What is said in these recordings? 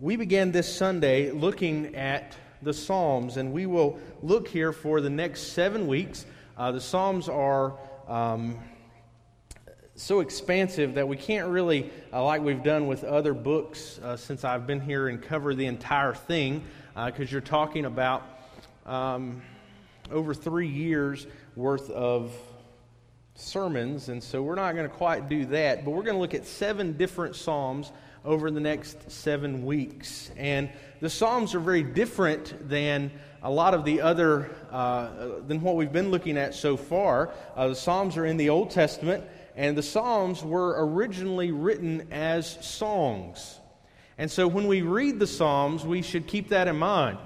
We began this Sunday looking at the Psalms, and we will look here for the next seven weeks. Uh, the Psalms are um, so expansive that we can't really, uh, like we've done with other books uh, since I've been here, and cover the entire thing, because uh, you're talking about um, over three years worth of sermons, and so we're not going to quite do that, but we're going to look at seven different Psalms over the next seven weeks. And the Psalms are very different than a lot of the other, uh, than what we've been looking at so far. Uh, the Psalms are in the Old Testament, and the Psalms were originally written as songs. And so when we read the Psalms, we should keep that in mind.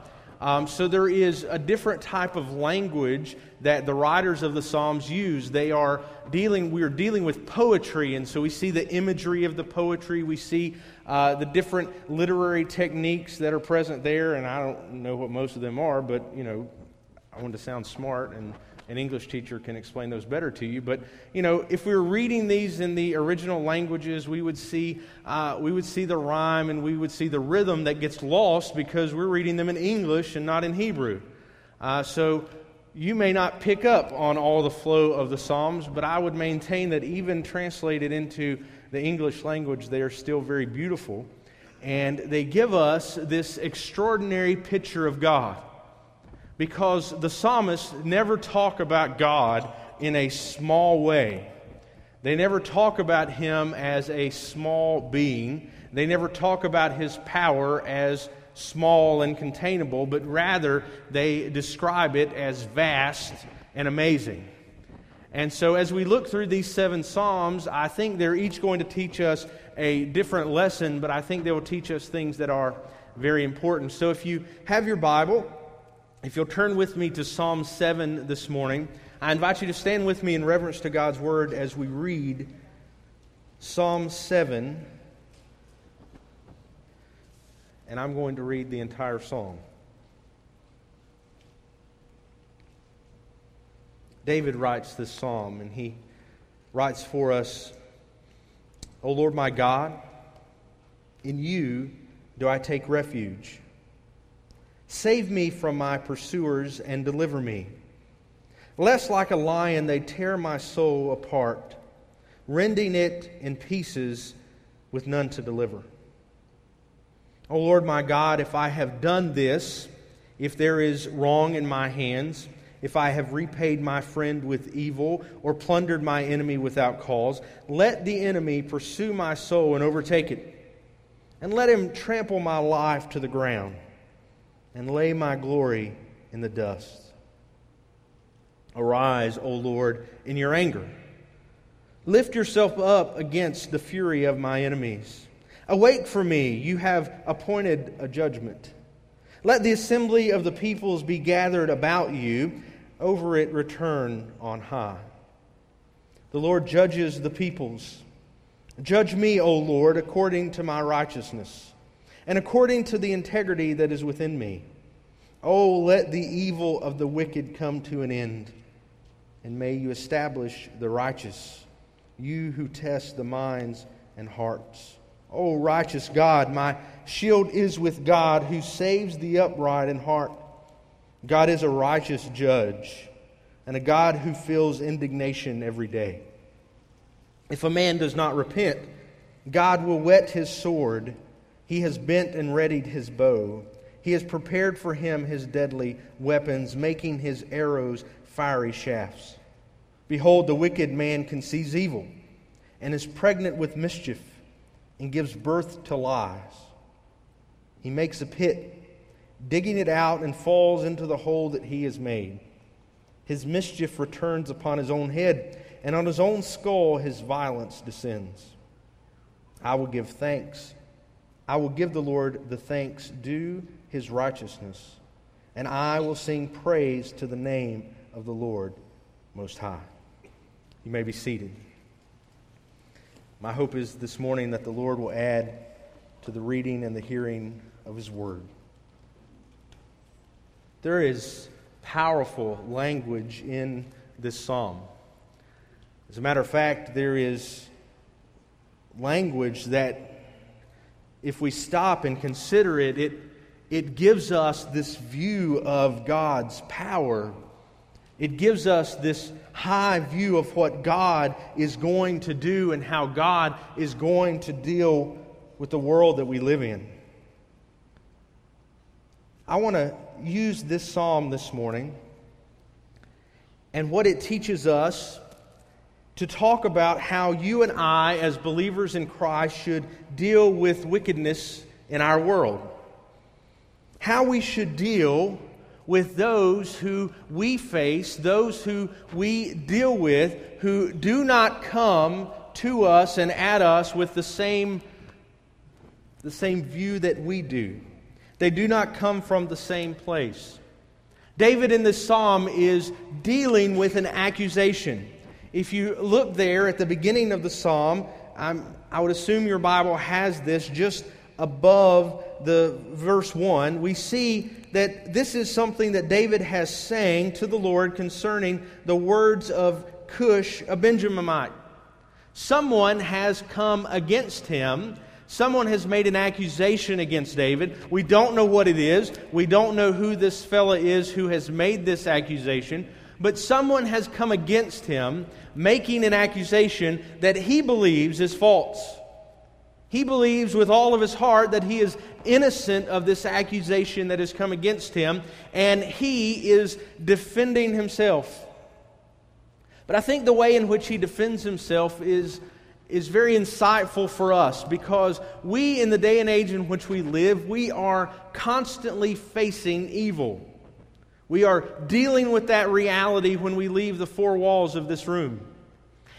Um, so there is a different type of language that the writers of the Psalms use. They are dealing, we are dealing with poetry, and so we see the imagery of the poetry. We see uh, the different literary techniques that are present there, and I don't know what most of them are, but you know, I want to sound smart and an English teacher can explain those better to you. But you know, if we were reading these in the original languages, we would see uh, we would see the rhyme and we would see the rhythm that gets lost because we're reading them in English and not in Hebrew. Uh, so you may not pick up on all the flow of the Psalms, but I would maintain that even translated into the English language, they are still very beautiful. And they give us this extraordinary picture of God because the psalmists never talk about God in a small way. They never talk about him as a small being. They never talk about his power as small and containable, but rather they describe it as vast and amazing. And so, as we look through these seven Psalms, I think they're each going to teach us a different lesson, but I think they will teach us things that are very important. So, if you have your Bible, if you'll turn with me to Psalm 7 this morning, I invite you to stand with me in reverence to God's Word as we read Psalm 7. And I'm going to read the entire psalm. David writes this psalm, and he writes for us O Lord my God, in you do I take refuge. Save me from my pursuers and deliver me. Lest, like a lion, they tear my soul apart, rending it in pieces with none to deliver. O Lord my God, if I have done this, if there is wrong in my hands, if I have repaid my friend with evil or plundered my enemy without cause, let the enemy pursue my soul and overtake it, and let him trample my life to the ground and lay my glory in the dust. Arise, O Lord, in your anger. Lift yourself up against the fury of my enemies. Awake for me, you have appointed a judgment. Let the assembly of the peoples be gathered about you, over it return on high. The Lord judges the peoples. Judge me, O Lord, according to my righteousness and according to the integrity that is within me. Oh, let the evil of the wicked come to an end, and may you establish the righteous, you who test the minds and hearts. Oh, righteous God, my shield is with God who saves the upright in heart. God is a righteous judge and a God who feels indignation every day. If a man does not repent, God will whet his sword he has bent and readied his bow. He has prepared for him his deadly weapons, making his arrows fiery shafts. Behold, the wicked man conceives evil and is pregnant with mischief and gives birth to lies. He makes a pit, digging it out, and falls into the hole that he has made. His mischief returns upon his own head, and on his own skull his violence descends. I will give thanks I will give the Lord the thanks due his righteousness, and I will sing praise to the name of the Lord Most High. You may be seated. My hope is this morning that the Lord will add to the reading and the hearing of his word. There is powerful language in this psalm. As a matter of fact, there is language that if we stop and consider it, it, it gives us this view of God's power. It gives us this high view of what God is going to do and how God is going to deal with the world that we live in. I want to use this psalm this morning and what it teaches us to talk about how you and I, as believers in Christ, should deal with wickedness in our world. How we should deal with those who we face, those who we deal with, who do not come to us and at us with the same, the same view that we do. They do not come from the same place. David in this psalm is dealing with an accusation. If you look there at the beginning of the psalm, I'm, I would assume your Bible has this just above the verse 1. We see that this is something that David has sang to the Lord concerning the words of Cush, a Benjaminite. Someone has come against him. Someone has made an accusation against David. We don't know what it is. We don't know who this fella is who has made this accusation. But someone has come against him, making an accusation that he believes is false. He believes with all of his heart that he is innocent of this accusation that has come against him, and he is defending himself. But I think the way in which he defends himself is, is very insightful for us because we, in the day and age in which we live, we are constantly facing evil. We are dealing with that reality when we leave the four walls of this room.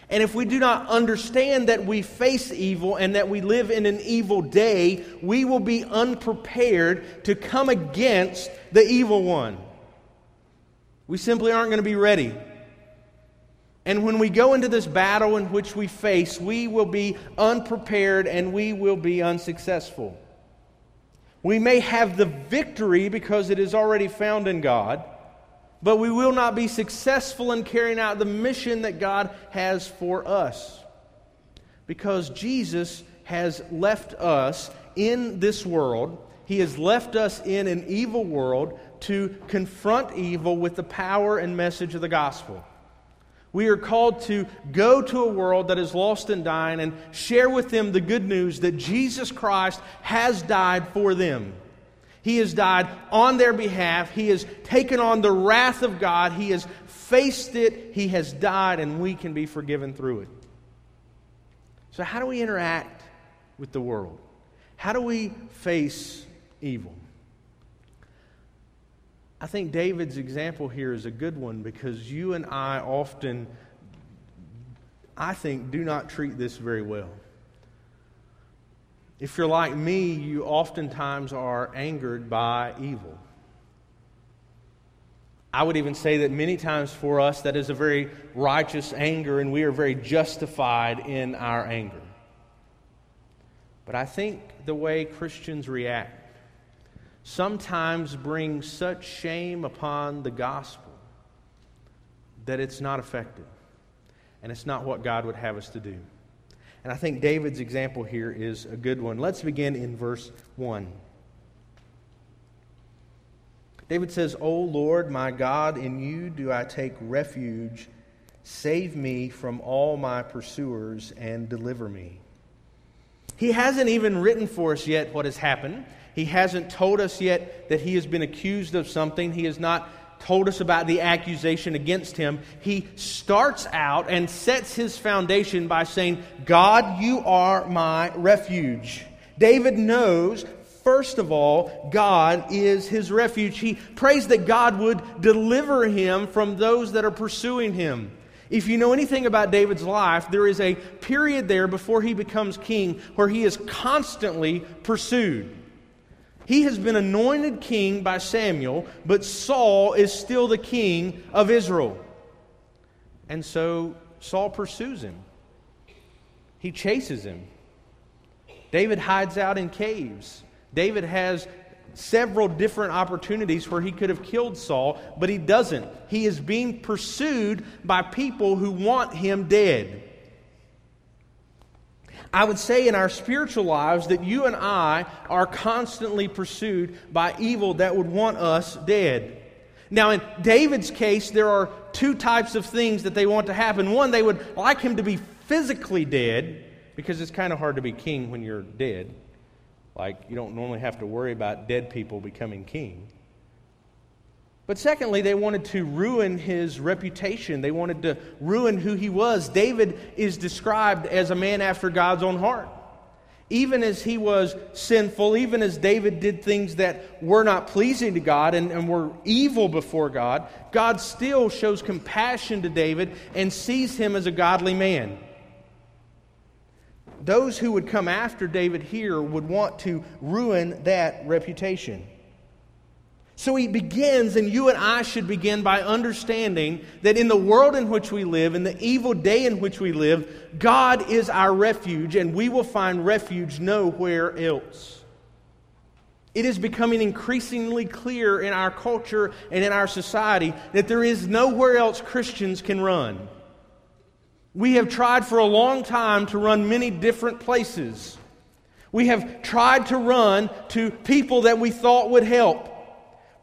And if we do not understand that we face evil and that we live in an evil day, we will be unprepared to come against the evil one. We simply aren't going to be ready. And when we go into this battle in which we face, we will be unprepared and we will be unsuccessful. We may have the victory because it is already found in God but we will not be successful in carrying out the mission that God has for us. Because Jesus has left us in this world, He has left us in an evil world to confront evil with the power and message of the gospel. We are called to go to a world that is lost and dying and share with them the good news that Jesus Christ has died for them. He has died on their behalf. He has taken on the wrath of God. He has faced it. He has died, and we can be forgiven through it. So, how do we interact with the world? How do we face evil? I think David's example here is a good one because you and I often, I think, do not treat this very well. If you're like me, you oftentimes are angered by evil. I would even say that many times for us, that is a very righteous anger, and we are very justified in our anger. But I think the way Christians react sometimes brings such shame upon the gospel that it's not effective, and it's not what God would have us to do. And I think David's example here is a good one. Let's begin in verse 1. David says, O Lord, my God, in you do I take refuge. Save me from all my pursuers and deliver me. He hasn't even written for us yet what has happened. He hasn't told us yet that he has been accused of something. He has not told us about the accusation against him, he starts out and sets his foundation by saying, God, you are my refuge. David knows, first of all, God is his refuge. He prays that God would deliver him from those that are pursuing him. If you know anything about David's life, there is a period there before he becomes king where he is constantly pursued. He has been anointed king by Samuel, but Saul is still the king of Israel. And so Saul pursues him, he chases him. David hides out in caves. David has several different opportunities where he could have killed Saul, but he doesn't. He is being pursued by people who want him dead. I would say in our spiritual lives that you and I are constantly pursued by evil that would want us dead. Now, in David's case, there are two types of things that they want to happen. One, they would like him to be physically dead, because it's kind of hard to be king when you're dead. Like, you don't normally have to worry about dead people becoming king. But secondly, they wanted to ruin his reputation. They wanted to ruin who he was. David is described as a man after God's own heart. Even as he was sinful, even as David did things that were not pleasing to God and, and were evil before God, God still shows compassion to David and sees him as a godly man. Those who would come after David here would want to ruin that reputation. So he begins, and you and I should begin by understanding that in the world in which we live, in the evil day in which we live, God is our refuge, and we will find refuge nowhere else. It is becoming increasingly clear in our culture and in our society that there is nowhere else Christians can run. We have tried for a long time to run many different places. We have tried to run to people that we thought would help.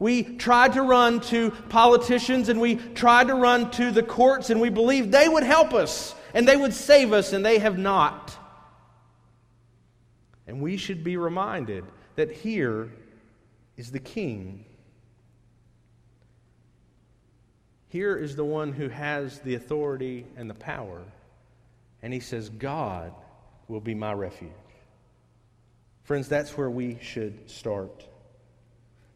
We tried to run to politicians and we tried to run to the courts and we believed they would help us and they would save us, and they have not. And we should be reminded that here is the King. Here is the one who has the authority and the power. And he says, God will be my refuge. Friends, that's where we should start.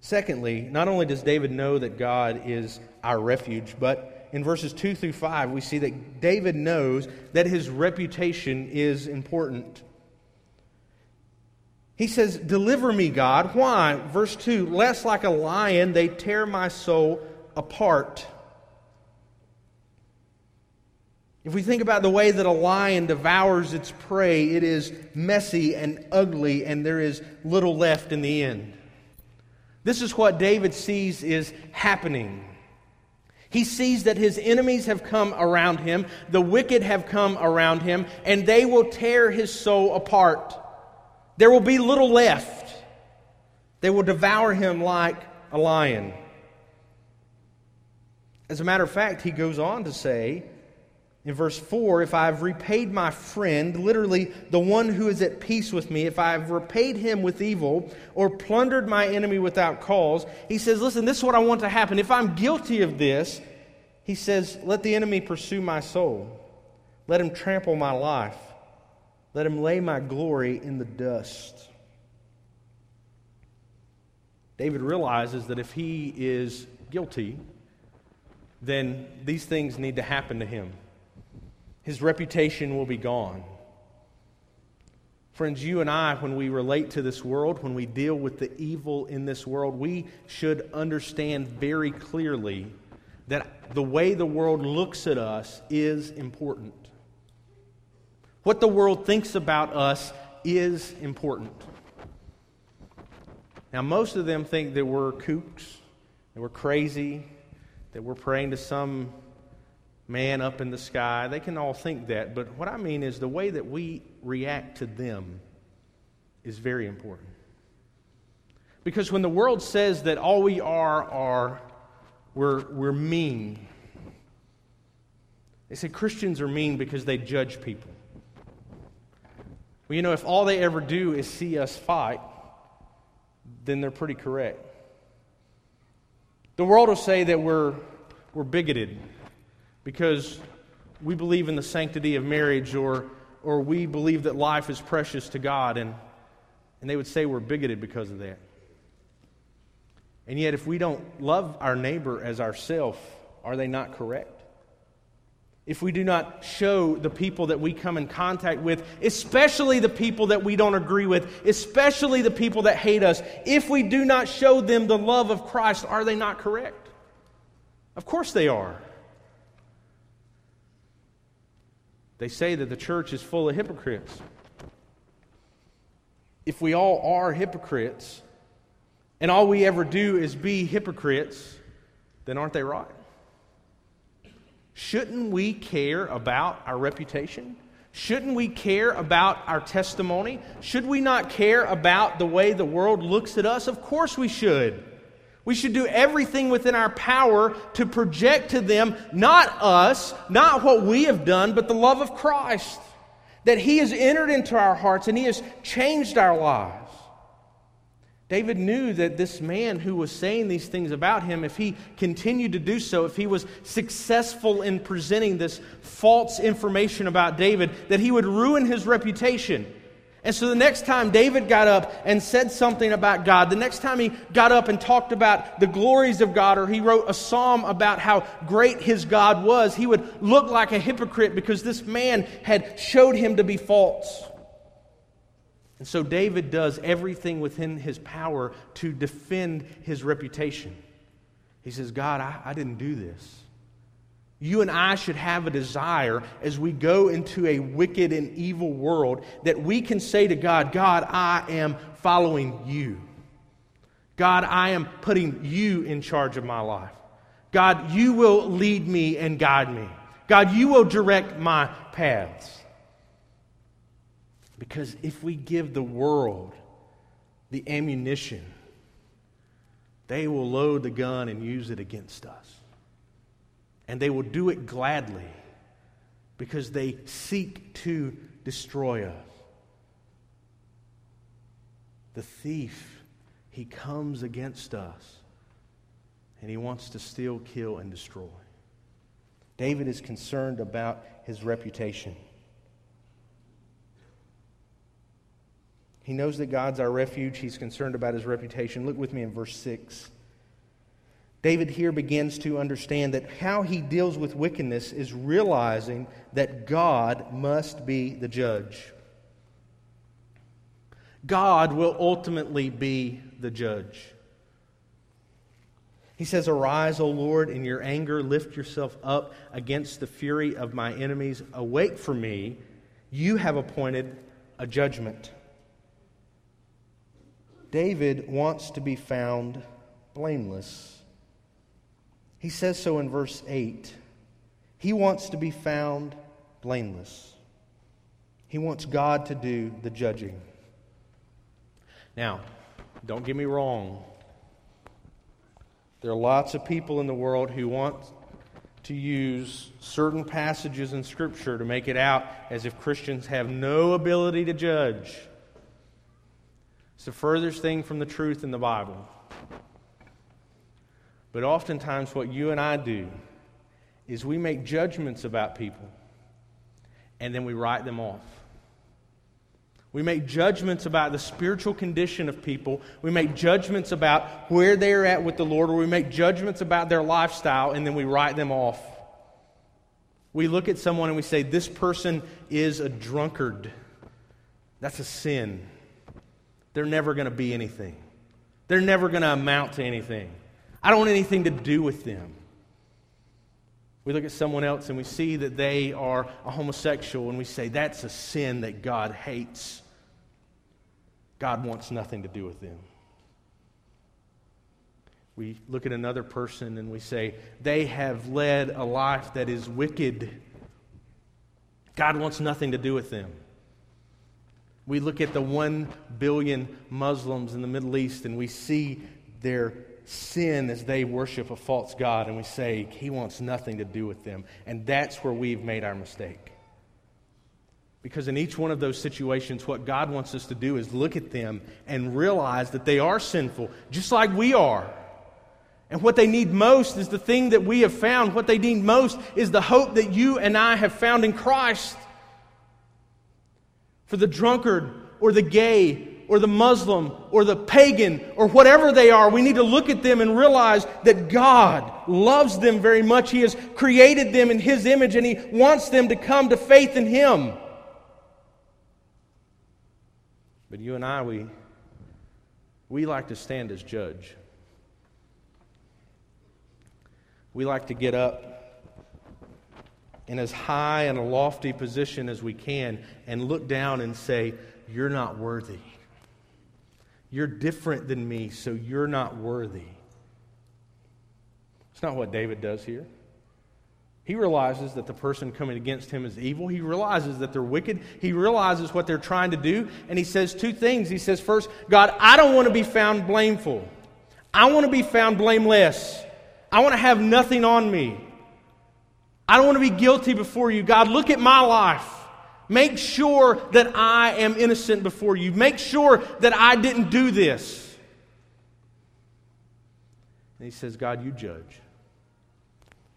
Secondly, not only does David know that God is our refuge, but in verses 2 through 5, we see that David knows that his reputation is important. He says, Deliver me, God. Why? Verse 2 Lest like a lion they tear my soul apart. If we think about the way that a lion devours its prey, it is messy and ugly, and there is little left in the end. This is what David sees is happening. He sees that his enemies have come around him, the wicked have come around him, and they will tear his soul apart. There will be little left. They will devour him like a lion. As a matter of fact, he goes on to say, in verse 4, if I have repaid my friend, literally the one who is at peace with me, if I have repaid him with evil or plundered my enemy without cause, he says, Listen, this is what I want to happen. If I'm guilty of this, he says, Let the enemy pursue my soul. Let him trample my life. Let him lay my glory in the dust. David realizes that if he is guilty, then these things need to happen to him his reputation will be gone. Friends, you and I, when we relate to this world, when we deal with the evil in this world, we should understand very clearly that the way the world looks at us is important. What the world thinks about us is important. Now, most of them think that we're kooks, that we're crazy, that we're praying to some man up in the sky. They can all think that. But what I mean is the way that we react to them is very important. Because when the world says that all we are are we're, we're mean, they say Christians are mean because they judge people. Well, you know, if all they ever do is see us fight, then they're pretty correct. The world will say that we're, we're bigoted because we believe in the sanctity of marriage or, or we believe that life is precious to God, and, and they would say we're bigoted because of that. And yet, if we don't love our neighbor as ourself, are they not correct? If we do not show the people that we come in contact with, especially the people that we don't agree with, especially the people that hate us, if we do not show them the love of Christ, are they not correct? Of course they are. They say that the church is full of hypocrites. If we all are hypocrites, and all we ever do is be hypocrites, then aren't they right? Shouldn't we care about our reputation? Shouldn't we care about our testimony? Should we not care about the way the world looks at us? Of course we should. We should do everything within our power to project to them not us, not what we have done, but the love of Christ. That He has entered into our hearts and He has changed our lives. David knew that this man who was saying these things about him, if he continued to do so, if he was successful in presenting this false information about David, that he would ruin his reputation. And so the next time David got up and said something about God, the next time he got up and talked about the glories of God, or he wrote a psalm about how great his God was, he would look like a hypocrite because this man had showed him to be false. And so David does everything within his power to defend his reputation. He says, God, I, I, didn't do this. You and I should have a desire as we go into a wicked and evil world that we can say to God, God, I am following you. God, I am putting you in charge of my life. God, you will lead me and guide me. God, you will direct my paths. Because if we give the world the ammunition, they will load the gun and use it against us. And they will do it gladly because they seek to destroy us. The thief, he comes against us and he wants to steal, kill, and destroy. David is concerned about his reputation. He knows that God's our refuge. He's concerned about his reputation. Look with me in verse 6. David here begins to understand that how he deals with wickedness is realizing that God must be the judge. God will ultimately be the judge. He says, Arise, O Lord, in your anger, lift yourself up against the fury of my enemies. Awake for me. You have appointed a judgment. David wants to be found blameless. He says so in verse 8. He wants to be found blameless. He wants God to do the judging. Now, don't get me wrong. There are lots of people in the world who want to use certain passages in Scripture to make it out as if Christians have no ability to judge. It's the furthest thing from the truth in the Bible. But oftentimes, what you and I do is we make judgments about people and then we write them off. We make judgments about the spiritual condition of people. We make judgments about where they're at with the Lord, or we make judgments about their lifestyle and then we write them off. We look at someone and we say, This person is a drunkard. That's a sin they're never going to be anything. They're never going to amount to anything. I don't want anything to do with them. We look at someone else and we see that they are a homosexual and we say, that's a sin that God hates. God wants nothing to do with them. We look at another person and we say, they have led a life that is wicked. God wants nothing to do with them. We look at the one billion Muslims in the Middle East and we see their sin as they worship a false God, and we say, He wants nothing to do with them. And that's where we've made our mistake. Because in each one of those situations, what God wants us to do is look at them and realize that they are sinful, just like we are. And what they need most is the thing that we have found. What they need most is the hope that you and I have found in Christ for the drunkard or the gay or the Muslim or the pagan or whatever they are, we need to look at them and realize that God loves them very much. He has created them in His image and He wants them to come to faith in Him. But you and I, we, we like to stand as judge. We like to get up in as high and a lofty position as we can and look down and say, You're not worthy. You're different than me, so you're not worthy. It's not what David does here. He realizes that the person coming against him is evil. He realizes that they're wicked. He realizes what they're trying to do. And he says two things. He says, first, God, I don't want to be found blameful. I want to be found blameless. I want to have nothing on me. I don't want to be guilty before you. God, look at my life. Make sure that I am innocent before you. Make sure that I didn't do this. And he says, God, you judge.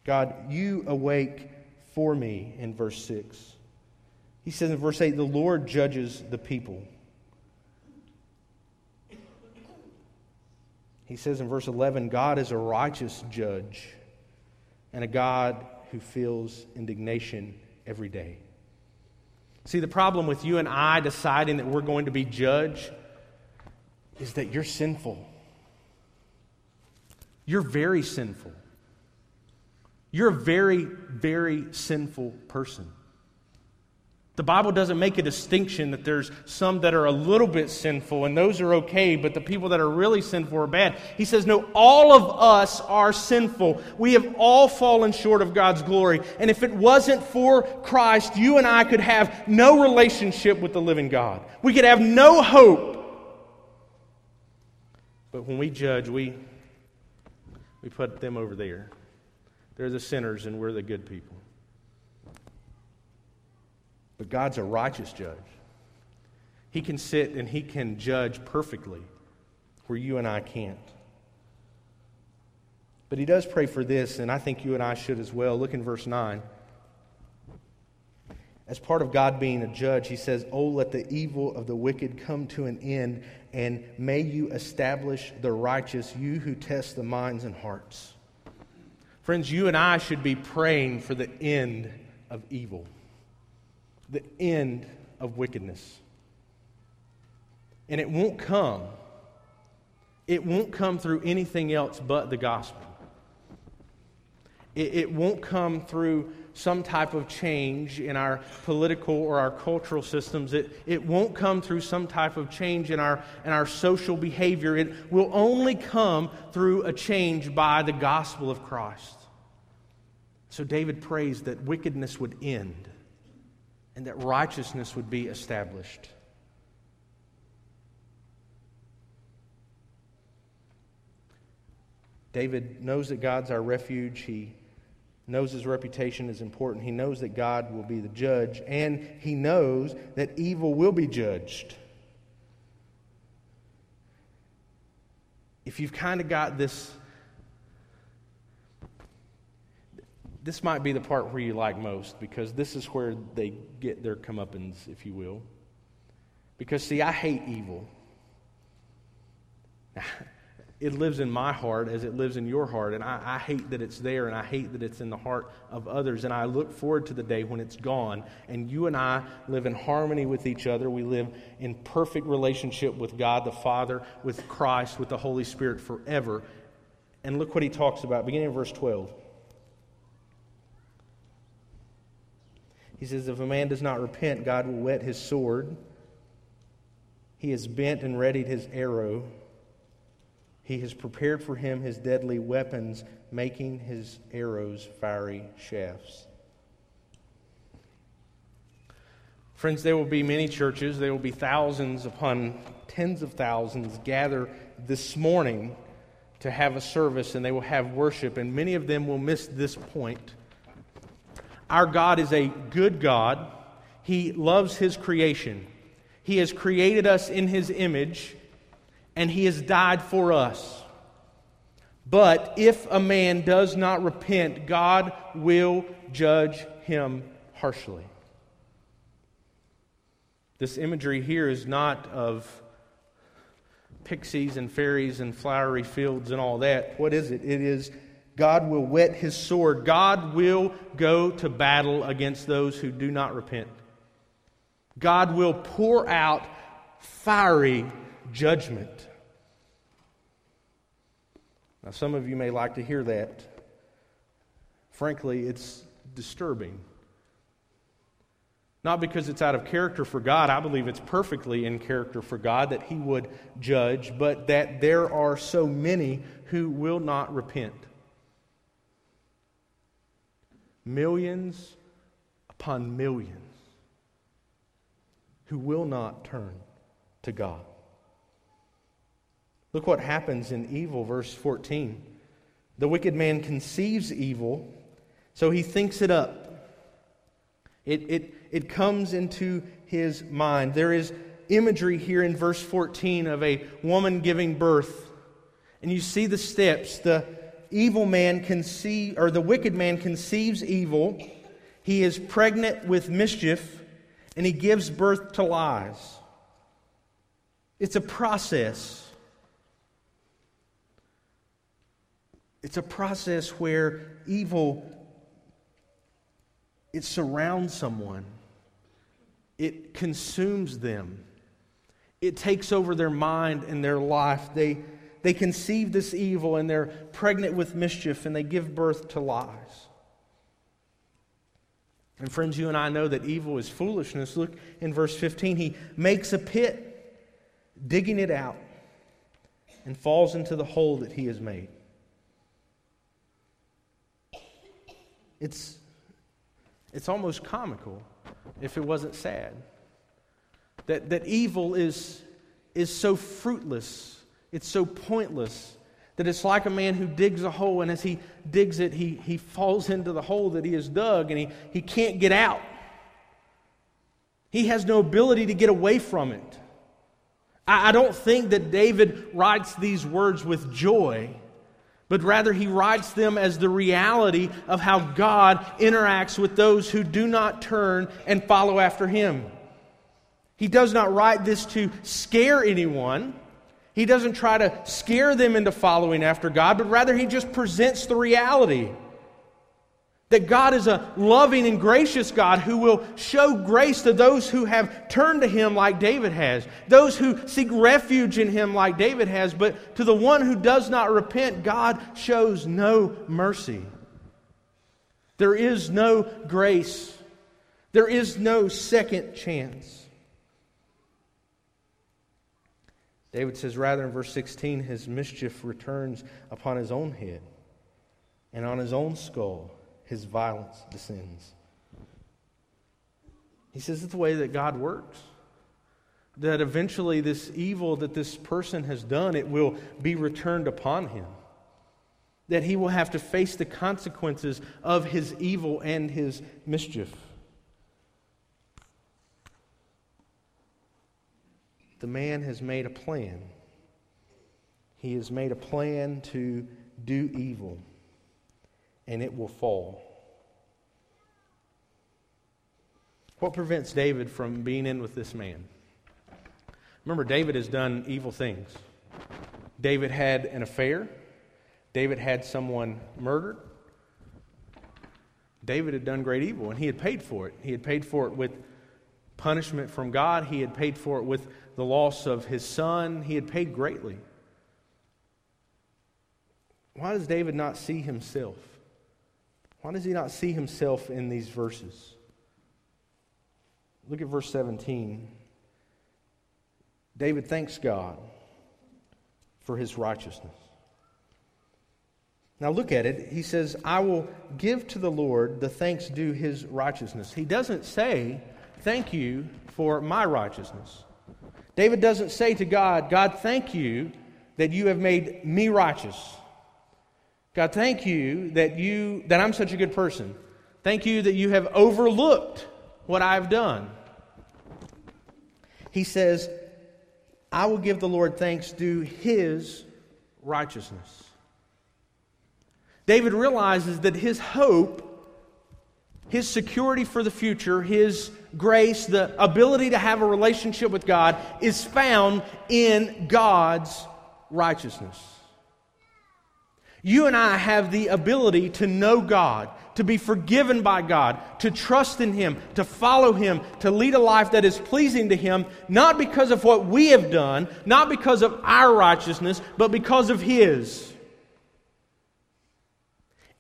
God, you awake for me in verse 6. He says in verse 8, the Lord judges the people. He says in verse 11, God is a righteous judge and a God who feels indignation every day. See, the problem with you and I deciding that we're going to be judged is that you're sinful. You're very sinful. You're a very, very sinful person. The Bible doesn't make a distinction that there's some that are a little bit sinful and those are okay, but the people that are really sinful are bad. He says, No, all of us are sinful. We have all fallen short of God's glory. And if it wasn't for Christ, you and I could have no relationship with the living God. We could have no hope. But when we judge, we, we put them over there. They're the sinners and we're the good people. But God's a righteous judge. He can sit and He can judge perfectly where you and I can't. But He does pray for this, and I think you and I should as well. Look in verse 9. As part of God being a judge, He says, Oh, let the evil of the wicked come to an end, and may you establish the righteous, you who test the minds and hearts. Friends, you and I should be praying for the end of evil the end of wickedness. And it won't come. It won't come through anything else but the gospel. It, it won't come through some type of change in our political or our cultural systems. It, it won't come through some type of change in our, in our social behavior. It will only come through a change by the gospel of Christ. So David prays that wickedness would end and that righteousness would be established. David knows that God's our refuge. He knows his reputation is important. He knows that God will be the judge, and he knows that evil will be judged. If you've kind of got this this might be the part where you like most because this is where they get their comeuppance, if you will. Because, see, I hate evil. It lives in my heart as it lives in your heart, and I, I, hate that it's there, and I hate that it's in the heart of others. And I look forward to the day when it's gone, and you and I live in harmony with each other. We live in perfect relationship with God the Father, with Christ, with the Holy Spirit forever. And look what he talks about, beginning in verse 12. He says, If a man does not repent, God will whet his sword. He has bent and readied his arrow. He has prepared for him his deadly weapons, making his arrows fiery shafts. Friends, there will be many churches, there will be thousands upon tens of thousands gather this morning to have a service and they will have worship, and many of them will miss this point. Our God is a good God. He loves His creation. He has created us in His image, and He has died for us. But if a man does not repent, God will judge him harshly. This imagery here is not of pixies and fairies and flowery fields and all that. What is it? It is God will whet his sword. God will go to battle against those who do not repent. God will pour out fiery judgment. Now, some of you may like to hear that. Frankly, it's disturbing. Not because it's out of character for God. I believe it's perfectly in character for God that He would judge, but that there are so many who will not repent. Millions upon millions who will not turn to God. Look what happens in evil, verse 14. The wicked man conceives evil, so he thinks it up. It, it, it comes into his mind. There is imagery here in verse 14 of a woman giving birth. And you see the steps. The evil man conceives, or the wicked man conceives evil. He is pregnant with mischief, and he gives birth to lies. It's a process. It's a process where evil it surrounds someone. It consumes them. It takes over their mind and their life. They, they conceive this evil and they're pregnant with mischief and they give birth to lies. And friends, you and I know that evil is foolishness. Look in verse 15. He makes a pit, digging it out, and falls into the hole that he has made. It's, it's almost comical if it wasn't sad. That, that evil is, is so fruitless, it's so pointless, that it's like a man who digs a hole, and as he digs it, he, he falls into the hole that he has dug, and he, he can't get out. He has no ability to get away from it. I, I don't think that David writes these words with joy but rather he writes them as the reality of how God interacts with those who do not turn and follow after him. He does not write this to scare anyone. He doesn't try to scare them into following after God, but rather he just presents the reality. That God is a loving and gracious God who will show grace to those who have turned to Him like David has, those who seek refuge in Him like David has, but to the one who does not repent, God shows no mercy. There is no grace, there is no second chance. David says, rather in verse 16, his mischief returns upon his own head and on his own skull his violence descends. He says it's the way that God works. That eventually this evil that this person has done, it will be returned upon him. That he will have to face the consequences of his evil and his mischief. The man has made a plan. He has made a plan to do evil and it will fall. What prevents David from being in with this man? Remember, David has done evil things. David had an affair. David had someone murdered. David had done great evil, and he had paid for it. He had paid for it with punishment from God, he had paid for it with the loss of his son. He had paid greatly. Why does David not see himself? Why does he not see himself in these verses? Look at verse 17. David thanks God for his righteousness. Now look at it. He says, I will give to the Lord the thanks due his righteousness. He doesn't say, Thank you for my righteousness. David doesn't say to God, God, thank you that you have made me righteous. God, thank you that you that I'm such a good person. Thank you that you have overlooked what I've done. He says, I will give the Lord thanks due to his righteousness. David realizes that his hope, his security for the future, his grace, the ability to have a relationship with God is found in God's righteousness. You and I have the ability to know God, to be forgiven by God, to trust in Him, to follow Him, to lead a life that is pleasing to Him, not because of what we have done, not because of our righteousness, but because of His.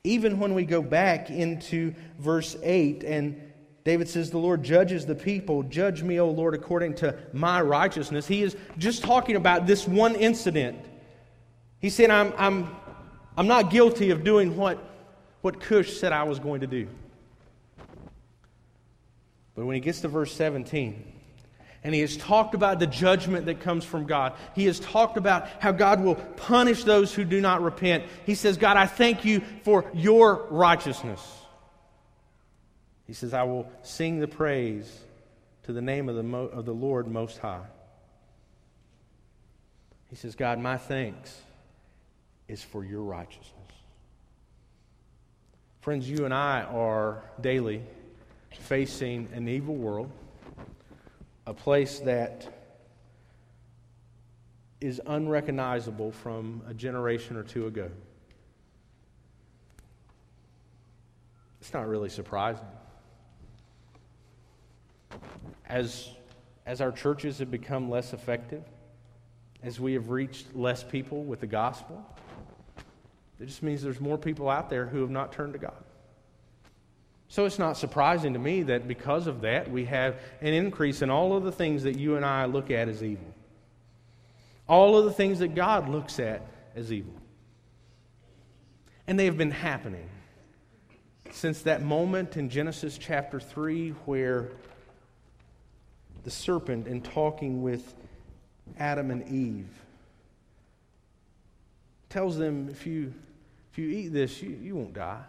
Even when we go back into verse 8, and David says, The Lord judges the people. Judge me, O Lord, according to my righteousness. He is just talking about this one incident. He said, I'm, I'm, I'm not guilty of doing what, what Cush said I was going to do. But when he gets to verse 17, and he has talked about the judgment that comes from God. He has talked about how God will punish those who do not repent. He says, God, I thank you for your righteousness. He says, I will sing the praise to the name of the, Mo- of the Lord Most High. He says, God, my thanks is for your righteousness. Friends, you and I are daily facing an evil world a place that is unrecognizable from a generation or two ago. It's not really surprising. As, as our churches have become less effective, as we have reached less people with the gospel, it just means there's more people out there who have not turned to God. So it's not surprising to me that because of that, we have an increase in all of the things that you and I look at as evil. All of the things that God looks at as evil. And they have been happening since that moment in Genesis chapter 3 where the serpent, in talking with Adam and Eve, tells them if you, if you eat this, you, you won't die.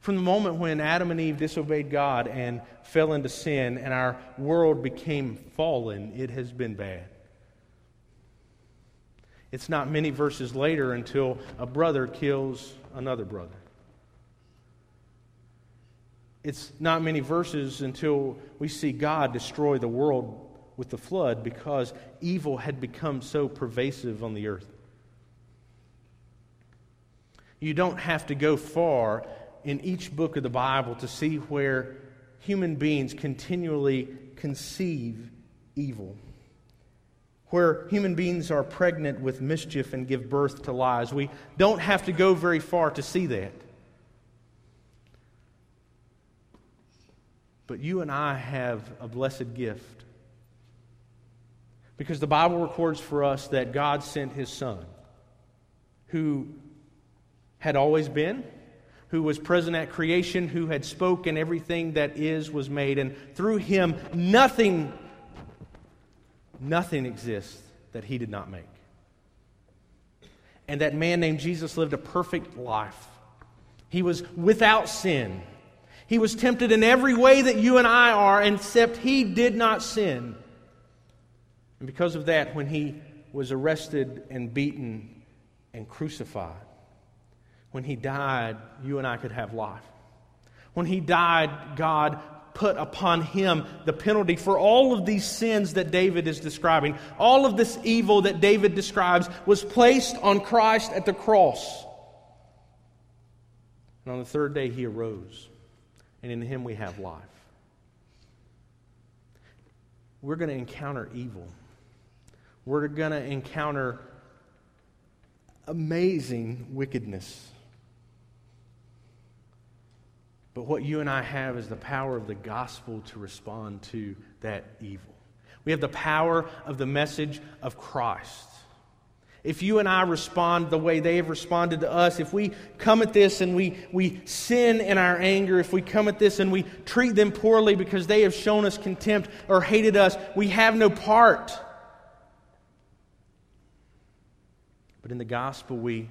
From the moment when Adam and Eve disobeyed God and fell into sin and our world became fallen, it has been bad. It's not many verses later until a brother kills another brother. It's not many verses until we see God destroy the world with the flood because evil had become so pervasive on the earth. You don't have to go far in each book of the Bible to see where human beings continually conceive evil, where human beings are pregnant with mischief and give birth to lies. We don't have to go very far to see that. But you and I have a blessed gift. Because the Bible records for us that God sent his Son, who had always been who was present at creation, who had spoken everything that is was made, and through him nothing, nothing exists that he did not make. And that man named Jesus lived a perfect life. He was without sin. He was tempted in every way that you and I are, except he did not sin. And because of that, when he was arrested and beaten and crucified, when he died, you and I could have life. When he died, God put upon him the penalty for all of these sins that David is describing. All of this evil that David describes was placed on Christ at the cross. And on the third day, he arose. And in him, we have life. We're going to encounter evil. We're going to encounter amazing wickedness. But what you and I have is the power of the gospel to respond to that evil. We have the power of the message of Christ. If you and I respond the way they have responded to us, if we come at this and we, we sin in our anger, if we come at this and we treat them poorly because they have shown us contempt or hated us, we have no part. But in the gospel, we,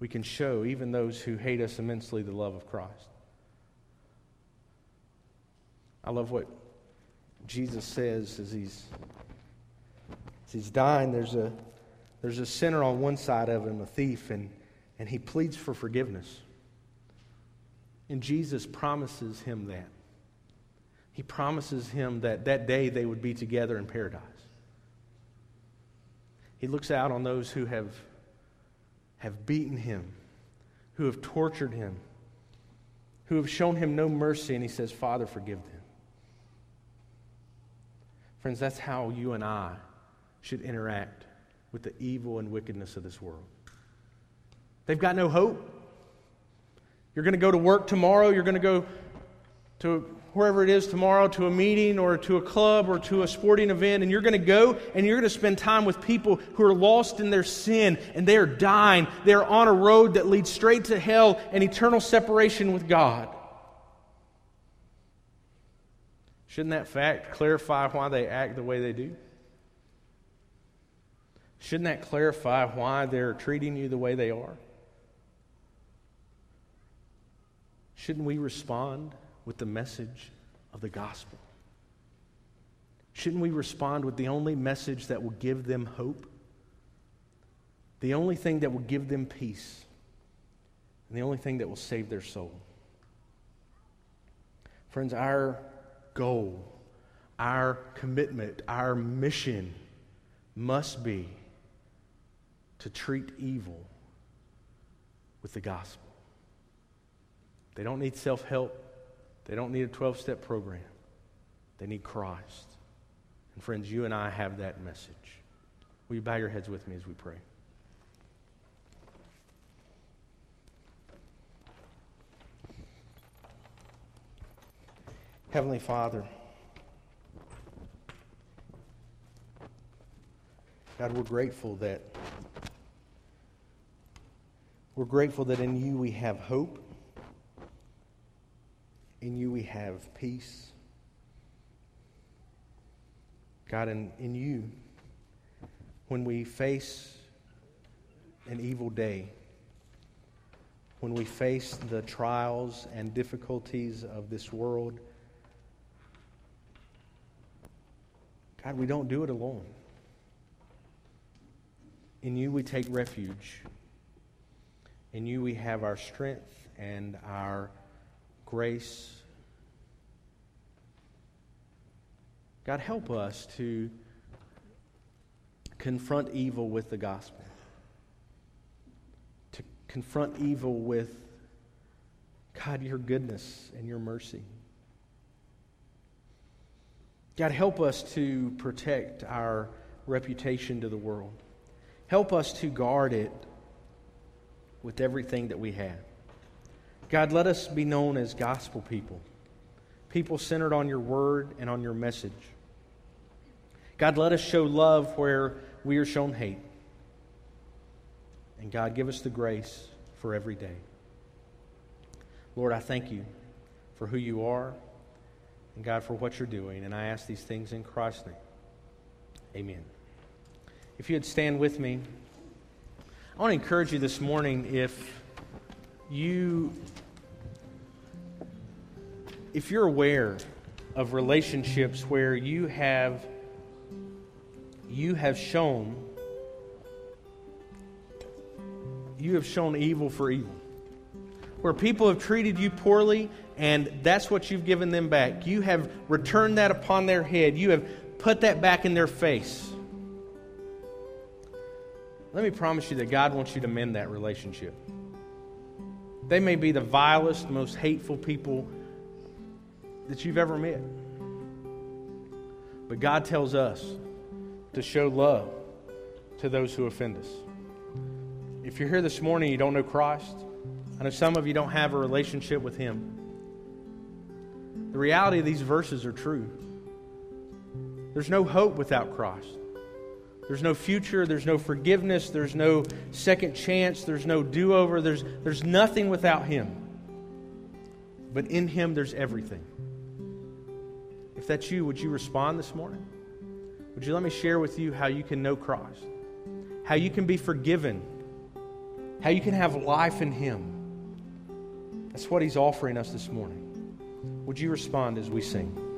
we can show even those who hate us immensely the love of Christ. I love what Jesus says as he's, as he's dying. There's a, there's a sinner on one side of him, a thief, and, and he pleads for forgiveness. And Jesus promises him that. He promises him that that day they would be together in paradise. He looks out on those who have, have beaten him, who have tortured him, who have shown him no mercy, and he says, Father, forgive them. Friends, that's how you and I should interact with the evil and wickedness of this world. They've got no hope. You're going to go to work tomorrow, you're going to go to wherever it is tomorrow to a meeting or to a club or to a sporting event, and you're going to go and you're going to spend time with people who are lost in their sin and they are dying. They're on a road that leads straight to hell and eternal separation with God. Shouldn't that fact clarify why they act the way they do? Shouldn't that clarify why they're treating you the way they are? Shouldn't we respond with the message of the gospel? Shouldn't we respond with the only message that will give them hope? The only thing that will give them peace, and the only thing that will save their soul. Friends, our goal, our commitment, our mission must be to treat evil with the gospel. They don't need self help, they don't need a 12 step program. They need Christ. And friends, you and I have that message. Will you bow your heads with me as we pray? Heavenly Father, God, we're grateful that we're grateful that in you we have hope. In you we have peace. God, in, in you, when we face an evil day, when we face the trials and difficulties of this world, God, we don't do it alone. In you we take refuge. In you we have our strength and our grace. God, help us to confront evil with the gospel, to confront evil with, God, your goodness and your mercy. God, help us to protect our reputation to the world. Help us to guard it with everything that we have. God, let us be known as gospel people, people centered on your word and on your message. God, let us show love where we are shown hate. And God, give us the grace for every day. Lord, I thank you for who you are and God for what you're doing. And I ask these things in Christ's name. Amen. If you'd stand with me. I want to encourage you this morning if you if you're aware of relationships where you have you have shown you have shown evil for evil where people have treated you poorly and that's what you've given them back you have returned that upon their head you have put that back in their face let me promise you that God wants you to mend that relationship. They may be the vilest, most hateful people that you've ever met. But God tells us to show love to those who offend us. If you're here this morning, you don't know Christ. I know some of you don't have a relationship with Him. The reality of these verses are true. There's no hope without Christ. There's no future, there's no forgiveness, there's no second chance, there's no do over, there's, there's nothing without Him. But in Him, there's everything. If that's you, would you respond this morning? Would you let me share with you how you can know Christ? How you can be forgiven? How you can have life in Him? That's what He's offering us this morning. Would you respond as we sing?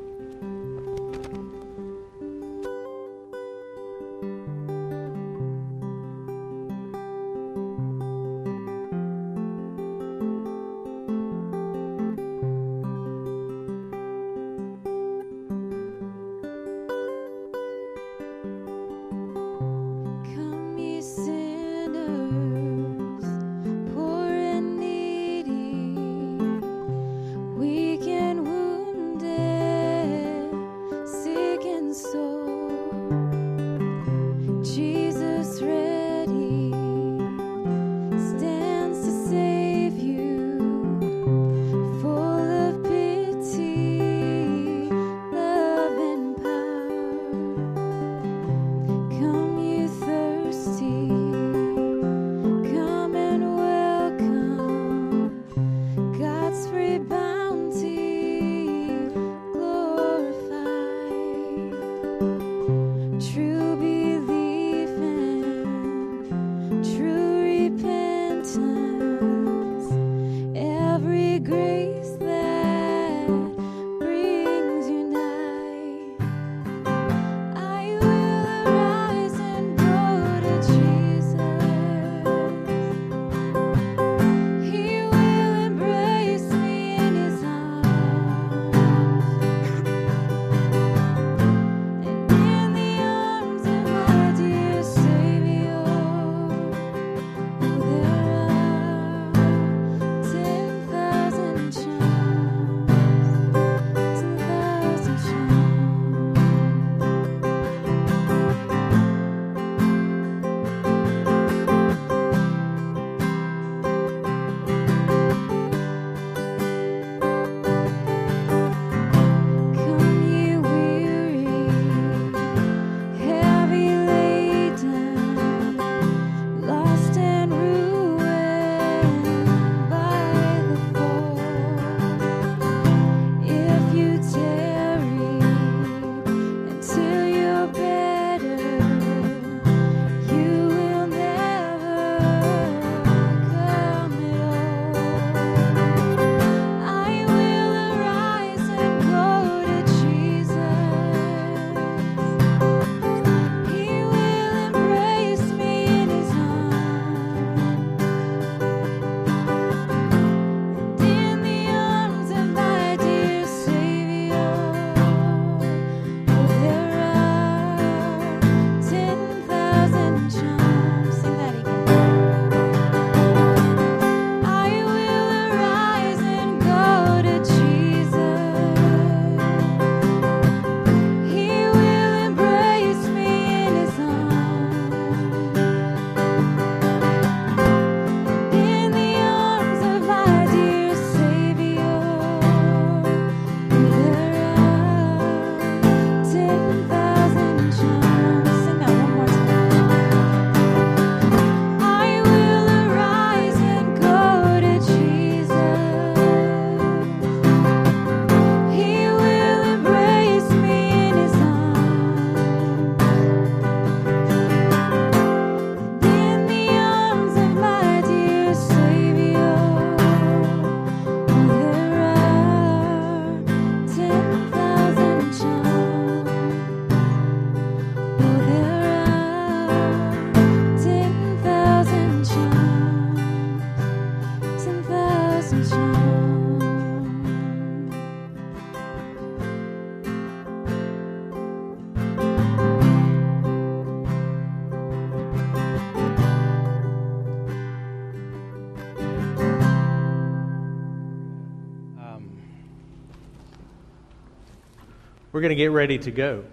We're going to get ready to go.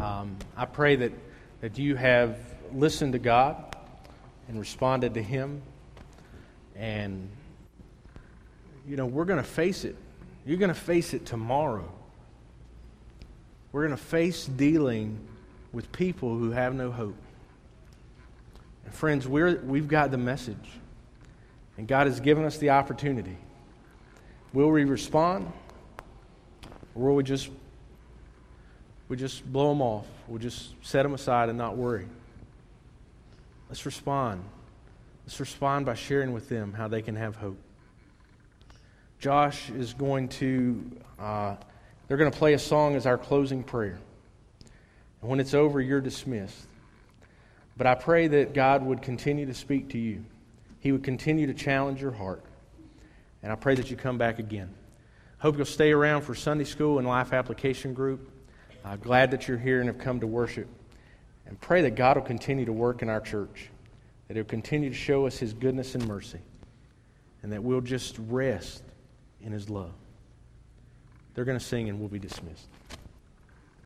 Um, I pray that, that you have listened to God and responded to Him. And, you know, we're going to face it. You're going to face it tomorrow. We're going to face dealing with people who have no hope. And friends, we're, we've got the message. And God has given us the opportunity. Will we respond? Or will we just we just blow them off? We'll just set them aside and not worry. Let's respond. Let's respond by sharing with them how they can have hope. Josh is going to, uh, they're going to play a song as our closing prayer. And when it's over, you're dismissed. But I pray that God would continue to speak to you. He would continue to challenge your heart. And I pray that you come back again. Hope you'll stay around for Sunday school and life application group. Uh, glad that you're here and have come to worship. And pray that God will continue to work in our church, that He'll continue to show us His goodness and mercy, and that we'll just rest in His love. They're going to sing and we'll be dismissed.